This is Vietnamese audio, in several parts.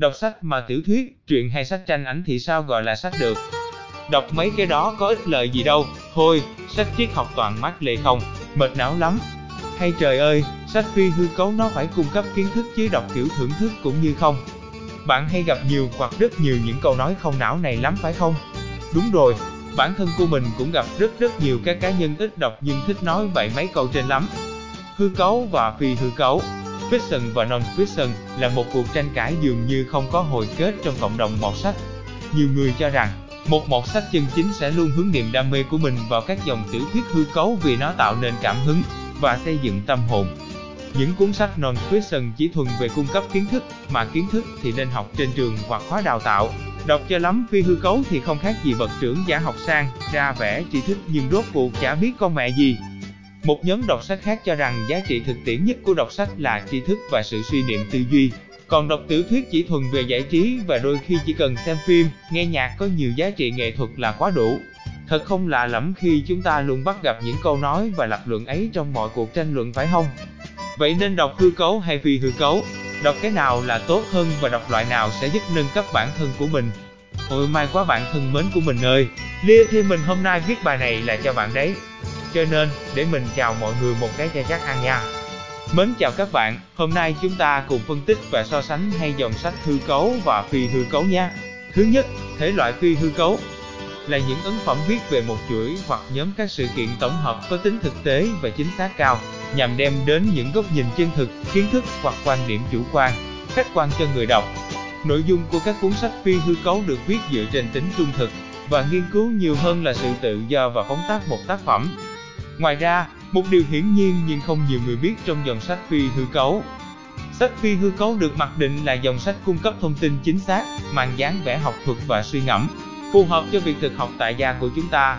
Đọc sách mà tiểu thuyết, truyện hay sách tranh ảnh thì sao gọi là sách được? Đọc mấy cái đó có ích lợi gì đâu, thôi, sách triết học toàn mát lệ không, mệt não lắm. Hay trời ơi, sách phi hư cấu nó phải cung cấp kiến thức chứ đọc kiểu thưởng thức cũng như không. Bạn hay gặp nhiều hoặc rất nhiều những câu nói không não này lắm phải không? Đúng rồi, bản thân của mình cũng gặp rất rất nhiều các cá nhân ít đọc nhưng thích nói vậy mấy câu trên lắm. Hư cấu và phi hư cấu Fiction và non-fiction là một cuộc tranh cãi dường như không có hồi kết trong cộng đồng mọt sách. Nhiều người cho rằng, một mọt sách chân chính sẽ luôn hướng niềm đam mê của mình vào các dòng tiểu thuyết hư cấu vì nó tạo nên cảm hứng và xây dựng tâm hồn. Những cuốn sách non-fiction chỉ thuần về cung cấp kiến thức, mà kiến thức thì nên học trên trường hoặc khóa đào tạo. Đọc cho lắm phi hư cấu thì không khác gì bậc trưởng giả học sang, ra vẽ tri thức nhưng rốt cuộc chả biết con mẹ gì. Một nhóm đọc sách khác cho rằng giá trị thực tiễn nhất của đọc sách là tri thức và sự suy niệm tư duy. Còn đọc tiểu thuyết chỉ thuần về giải trí và đôi khi chỉ cần xem phim, nghe nhạc có nhiều giá trị nghệ thuật là quá đủ. Thật không lạ lẫm khi chúng ta luôn bắt gặp những câu nói và lập luận ấy trong mọi cuộc tranh luận phải không? Vậy nên đọc hư cấu hay phi hư cấu? Đọc cái nào là tốt hơn và đọc loại nào sẽ giúp nâng cấp bản thân của mình? Ôi may quá bạn thân mến của mình ơi, Lia thêm mình hôm nay viết bài này là cho bạn đấy. Cho nên, để mình chào mọi người một cái cho chắc ăn nha. Mến chào các bạn, hôm nay chúng ta cùng phân tích và so sánh hai dòng sách hư cấu và phi hư cấu nha. Thứ nhất, thể loại phi hư cấu là những ấn phẩm viết về một chuỗi hoặc nhóm các sự kiện tổng hợp có tính thực tế và chính xác cao, nhằm đem đến những góc nhìn chân thực, kiến thức hoặc quan điểm chủ quan, khách quan cho người đọc. Nội dung của các cuốn sách phi hư cấu được viết dựa trên tính trung thực và nghiên cứu nhiều hơn là sự tự do và phóng tác một tác phẩm. Ngoài ra, một điều hiển nhiên nhưng không nhiều người biết trong dòng sách phi hư cấu. Sách phi hư cấu được mặc định là dòng sách cung cấp thông tin chính xác, mang dáng vẻ học thuật và suy ngẫm, phù hợp cho việc thực học tại gia của chúng ta.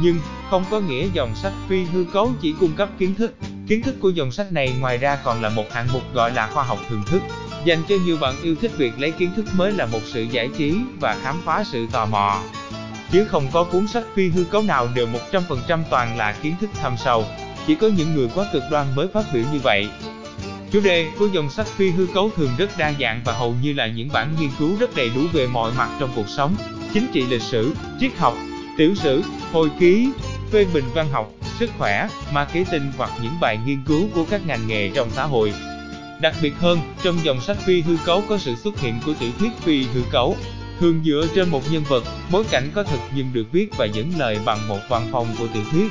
Nhưng, không có nghĩa dòng sách phi hư cấu chỉ cung cấp kiến thức. Kiến thức của dòng sách này ngoài ra còn là một hạng mục gọi là khoa học thưởng thức, dành cho nhiều bạn yêu thích việc lấy kiến thức mới là một sự giải trí và khám phá sự tò mò chứ không có cuốn sách phi hư cấu nào đều 100% toàn là kiến thức thâm sâu. Chỉ có những người quá cực đoan mới phát biểu như vậy. Chủ đề của dòng sách phi hư cấu thường rất đa dạng và hầu như là những bản nghiên cứu rất đầy đủ về mọi mặt trong cuộc sống, chính trị lịch sử, triết học, tiểu sử, hồi ký, phê bình văn học, sức khỏe, marketing hoặc những bài nghiên cứu của các ngành nghề trong xã hội. Đặc biệt hơn, trong dòng sách phi hư cấu có sự xuất hiện của tiểu thuyết phi hư cấu, thường dựa trên một nhân vật, bối cảnh có thực nhưng được viết và dẫn lời bằng một văn phòng của tiểu thuyết.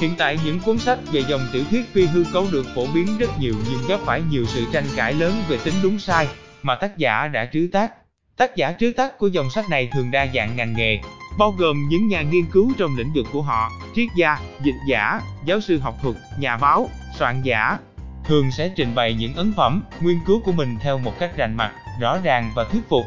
Hiện tại những cuốn sách về dòng tiểu thuyết phi hư cấu được phổ biến rất nhiều nhưng gặp phải nhiều sự tranh cãi lớn về tính đúng sai mà tác giả đã trứ tác. Tác giả trứ tác của dòng sách này thường đa dạng ngành nghề, bao gồm những nhà nghiên cứu trong lĩnh vực của họ, triết gia, dịch giả, giáo sư học thuật, nhà báo, soạn giả, thường sẽ trình bày những ấn phẩm, nghiên cứu của mình theo một cách rành mạch, rõ ràng và thuyết phục.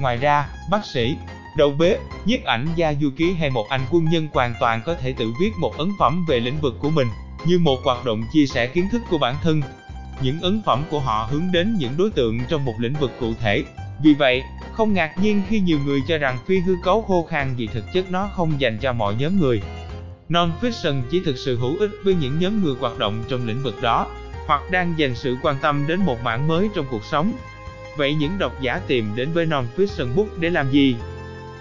Ngoài ra, bác sĩ, đầu bếp, nhiếp ảnh gia du ký hay một anh quân nhân hoàn toàn có thể tự viết một ấn phẩm về lĩnh vực của mình, như một hoạt động chia sẻ kiến thức của bản thân. Những ấn phẩm của họ hướng đến những đối tượng trong một lĩnh vực cụ thể. Vì vậy, không ngạc nhiên khi nhiều người cho rằng phi hư cấu khô khan vì thực chất nó không dành cho mọi nhóm người. Non-fiction chỉ thực sự hữu ích với những nhóm người hoạt động trong lĩnh vực đó, hoặc đang dành sự quan tâm đến một mảng mới trong cuộc sống. Vậy những độc giả tìm đến với non-fiction book để làm gì?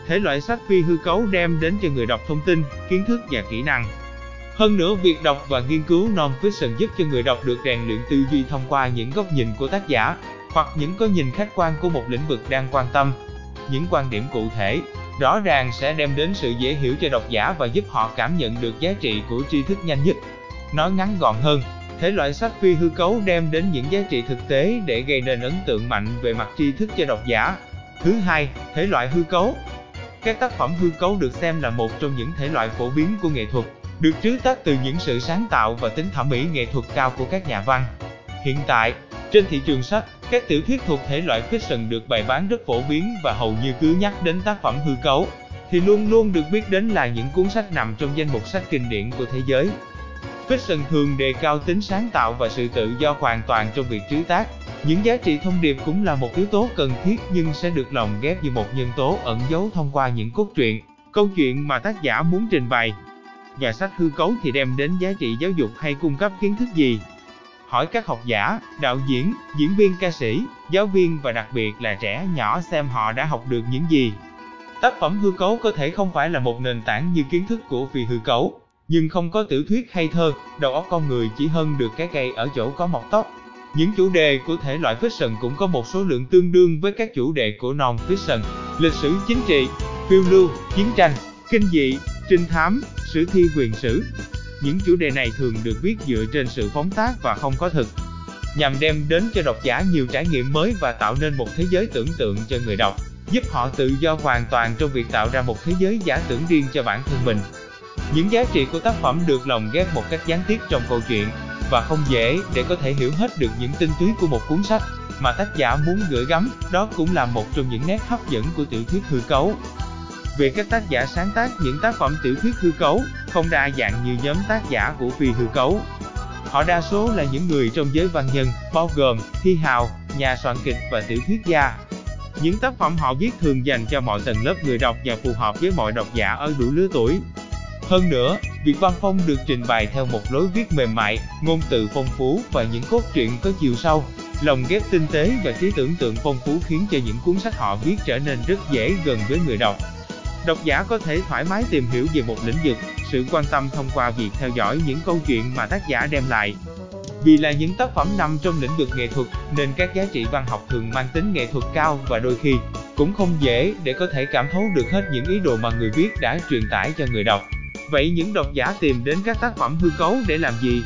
Thể loại sách phi hư cấu đem đến cho người đọc thông tin, kiến thức và kỹ năng. Hơn nữa, việc đọc và nghiên cứu non-fiction giúp cho người đọc được rèn luyện tư duy thông qua những góc nhìn của tác giả, hoặc những có nhìn khách quan của một lĩnh vực đang quan tâm. Những quan điểm cụ thể, rõ ràng sẽ đem đến sự dễ hiểu cho độc giả và giúp họ cảm nhận được giá trị của tri thức nhanh nhất. Nói ngắn gọn hơn, Thể loại sách phi hư cấu đem đến những giá trị thực tế để gây nên ấn tượng mạnh về mặt tri thức cho độc giả. Thứ hai, thể loại hư cấu. Các tác phẩm hư cấu được xem là một trong những thể loại phổ biến của nghệ thuật, được trứ tác từ những sự sáng tạo và tính thẩm mỹ nghệ thuật cao của các nhà văn. Hiện tại, trên thị trường sách, các tiểu thuyết thuộc thể loại fiction được bày bán rất phổ biến và hầu như cứ nhắc đến tác phẩm hư cấu, thì luôn luôn được biết đến là những cuốn sách nằm trong danh mục sách kinh điển của thế giới. Fiction thường đề cao tính sáng tạo và sự tự do hoàn toàn trong việc trứ tác. Những giá trị thông điệp cũng là một yếu tố cần thiết nhưng sẽ được lồng ghép như một nhân tố ẩn giấu thông qua những cốt truyện, câu chuyện mà tác giả muốn trình bày. Nhà sách hư cấu thì đem đến giá trị giáo dục hay cung cấp kiến thức gì? hỏi các học giả, đạo diễn, diễn viên ca sĩ, giáo viên và đặc biệt là trẻ nhỏ xem họ đã học được những gì. Tác phẩm hư cấu có thể không phải là một nền tảng như kiến thức của phi hư cấu, nhưng không có tiểu thuyết hay thơ, đầu óc con người chỉ hơn được cái cây ở chỗ có mọc tóc. Những chủ đề của thể loại fiction cũng có một số lượng tương đương với các chủ đề của non-fiction, lịch sử chính trị, phiêu lưu, chiến tranh, kinh dị, trinh thám, sử thi quyền sử. Những chủ đề này thường được viết dựa trên sự phóng tác và không có thực, nhằm đem đến cho độc giả nhiều trải nghiệm mới và tạo nên một thế giới tưởng tượng cho người đọc, giúp họ tự do hoàn toàn trong việc tạo ra một thế giới giả tưởng riêng cho bản thân mình. Những giá trị của tác phẩm được lồng ghép một cách gián tiếp trong câu chuyện, và không dễ để có thể hiểu hết được những tinh túy của một cuốn sách mà tác giả muốn gửi gắm, đó cũng là một trong những nét hấp dẫn của tiểu thuyết hư cấu. Về các tác giả sáng tác những tác phẩm tiểu thuyết hư cấu, không đa dạng như nhóm tác giả của phi hư cấu. Họ đa số là những người trong giới văn nhân, bao gồm thi hào, nhà soạn kịch và tiểu thuyết gia. Những tác phẩm họ viết thường dành cho mọi tầng lớp người đọc và phù hợp với mọi độc giả ở đủ lứa tuổi. Hơn nữa, việc văn phong được trình bày theo một lối viết mềm mại, ngôn từ phong phú và những cốt truyện có chiều sâu, lồng ghép tinh tế và trí tưởng tượng phong phú khiến cho những cuốn sách họ viết trở nên rất dễ gần với người đọc. Độc giả có thể thoải mái tìm hiểu về một lĩnh vực, sự quan tâm thông qua việc theo dõi những câu chuyện mà tác giả đem lại. Vì là những tác phẩm nằm trong lĩnh vực nghệ thuật, nên các giá trị văn học thường mang tính nghệ thuật cao và đôi khi cũng không dễ để có thể cảm thấu được hết những ý đồ mà người viết đã truyền tải cho người đọc. Vậy những độc giả tìm đến các tác phẩm hư cấu để làm gì?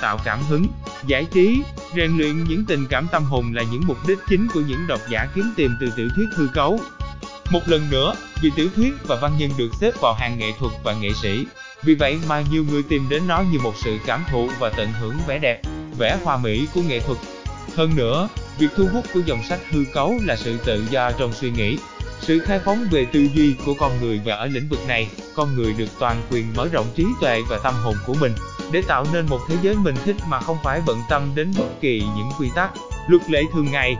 Tạo cảm hứng, giải trí, rèn luyện những tình cảm tâm hồn là những mục đích chính của những độc giả kiếm tìm từ tiểu thuyết hư cấu. Một lần nữa, vì tiểu thuyết và văn nhân được xếp vào hàng nghệ thuật và nghệ sĩ, vì vậy mà nhiều người tìm đến nó như một sự cảm thụ và tận hưởng vẻ đẹp, vẻ hoa mỹ của nghệ thuật. Hơn nữa, việc thu hút của dòng sách hư cấu là sự tự do trong suy nghĩ, sự khai phóng về tư duy của con người và ở lĩnh vực này, con người được toàn quyền mở rộng trí tuệ và tâm hồn của mình, để tạo nên một thế giới mình thích mà không phải bận tâm đến bất kỳ những quy tắc, luật lệ thường ngày.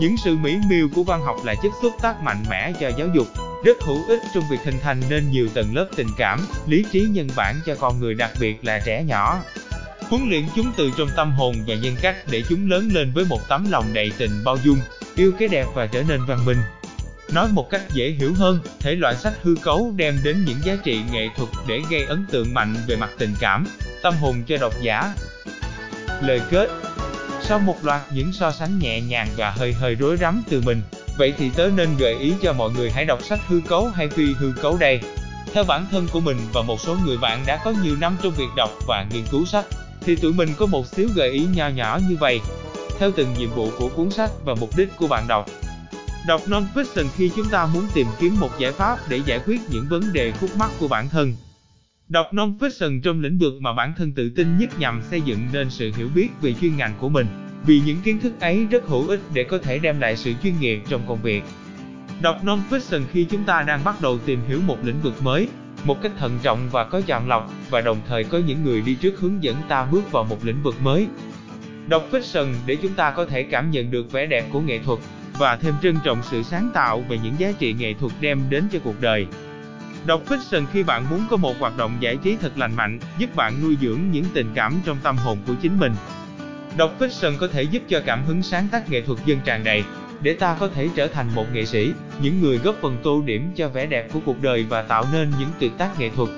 Những sự mỹ miều của văn học là chất xúc tác mạnh mẽ cho giáo dục, rất hữu ích trong việc hình thành nên nhiều tầng lớp tình cảm, lý trí nhân bản cho con người đặc biệt là trẻ nhỏ. Huấn luyện chúng từ trong tâm hồn và nhân cách để chúng lớn lên với một tấm lòng đầy tình bao dung, yêu cái đẹp và trở nên văn minh. Nói một cách dễ hiểu hơn, thể loại sách hư cấu đem đến những giá trị nghệ thuật để gây ấn tượng mạnh về mặt tình cảm, tâm hồn cho độc giả. Lời kết Sau một loạt những so sánh nhẹ nhàng và hơi hơi rối rắm từ mình, vậy thì tớ nên gợi ý cho mọi người hãy đọc sách hư cấu hay phi hư cấu đây. Theo bản thân của mình và một số người bạn đã có nhiều năm trong việc đọc và nghiên cứu sách, thì tụi mình có một xíu gợi ý nho nhỏ như vậy. Theo từng nhiệm vụ của cuốn sách và mục đích của bạn đọc, Đọc non-fiction khi chúng ta muốn tìm kiếm một giải pháp để giải quyết những vấn đề khúc mắc của bản thân. Đọc non-fiction trong lĩnh vực mà bản thân tự tin nhất nhằm xây dựng nên sự hiểu biết về chuyên ngành của mình, vì những kiến thức ấy rất hữu ích để có thể đem lại sự chuyên nghiệp trong công việc. Đọc non-fiction khi chúng ta đang bắt đầu tìm hiểu một lĩnh vực mới, một cách thận trọng và có chọn lọc, và đồng thời có những người đi trước hướng dẫn ta bước vào một lĩnh vực mới. Đọc fiction để chúng ta có thể cảm nhận được vẻ đẹp của nghệ thuật, và thêm trân trọng sự sáng tạo về những giá trị nghệ thuật đem đến cho cuộc đời. Đọc fiction khi bạn muốn có một hoạt động giải trí thật lành mạnh, giúp bạn nuôi dưỡng những tình cảm trong tâm hồn của chính mình. Đọc fiction có thể giúp cho cảm hứng sáng tác nghệ thuật dân tràn đầy, để ta có thể trở thành một nghệ sĩ, những người góp phần tô điểm cho vẻ đẹp của cuộc đời và tạo nên những tuyệt tác nghệ thuật.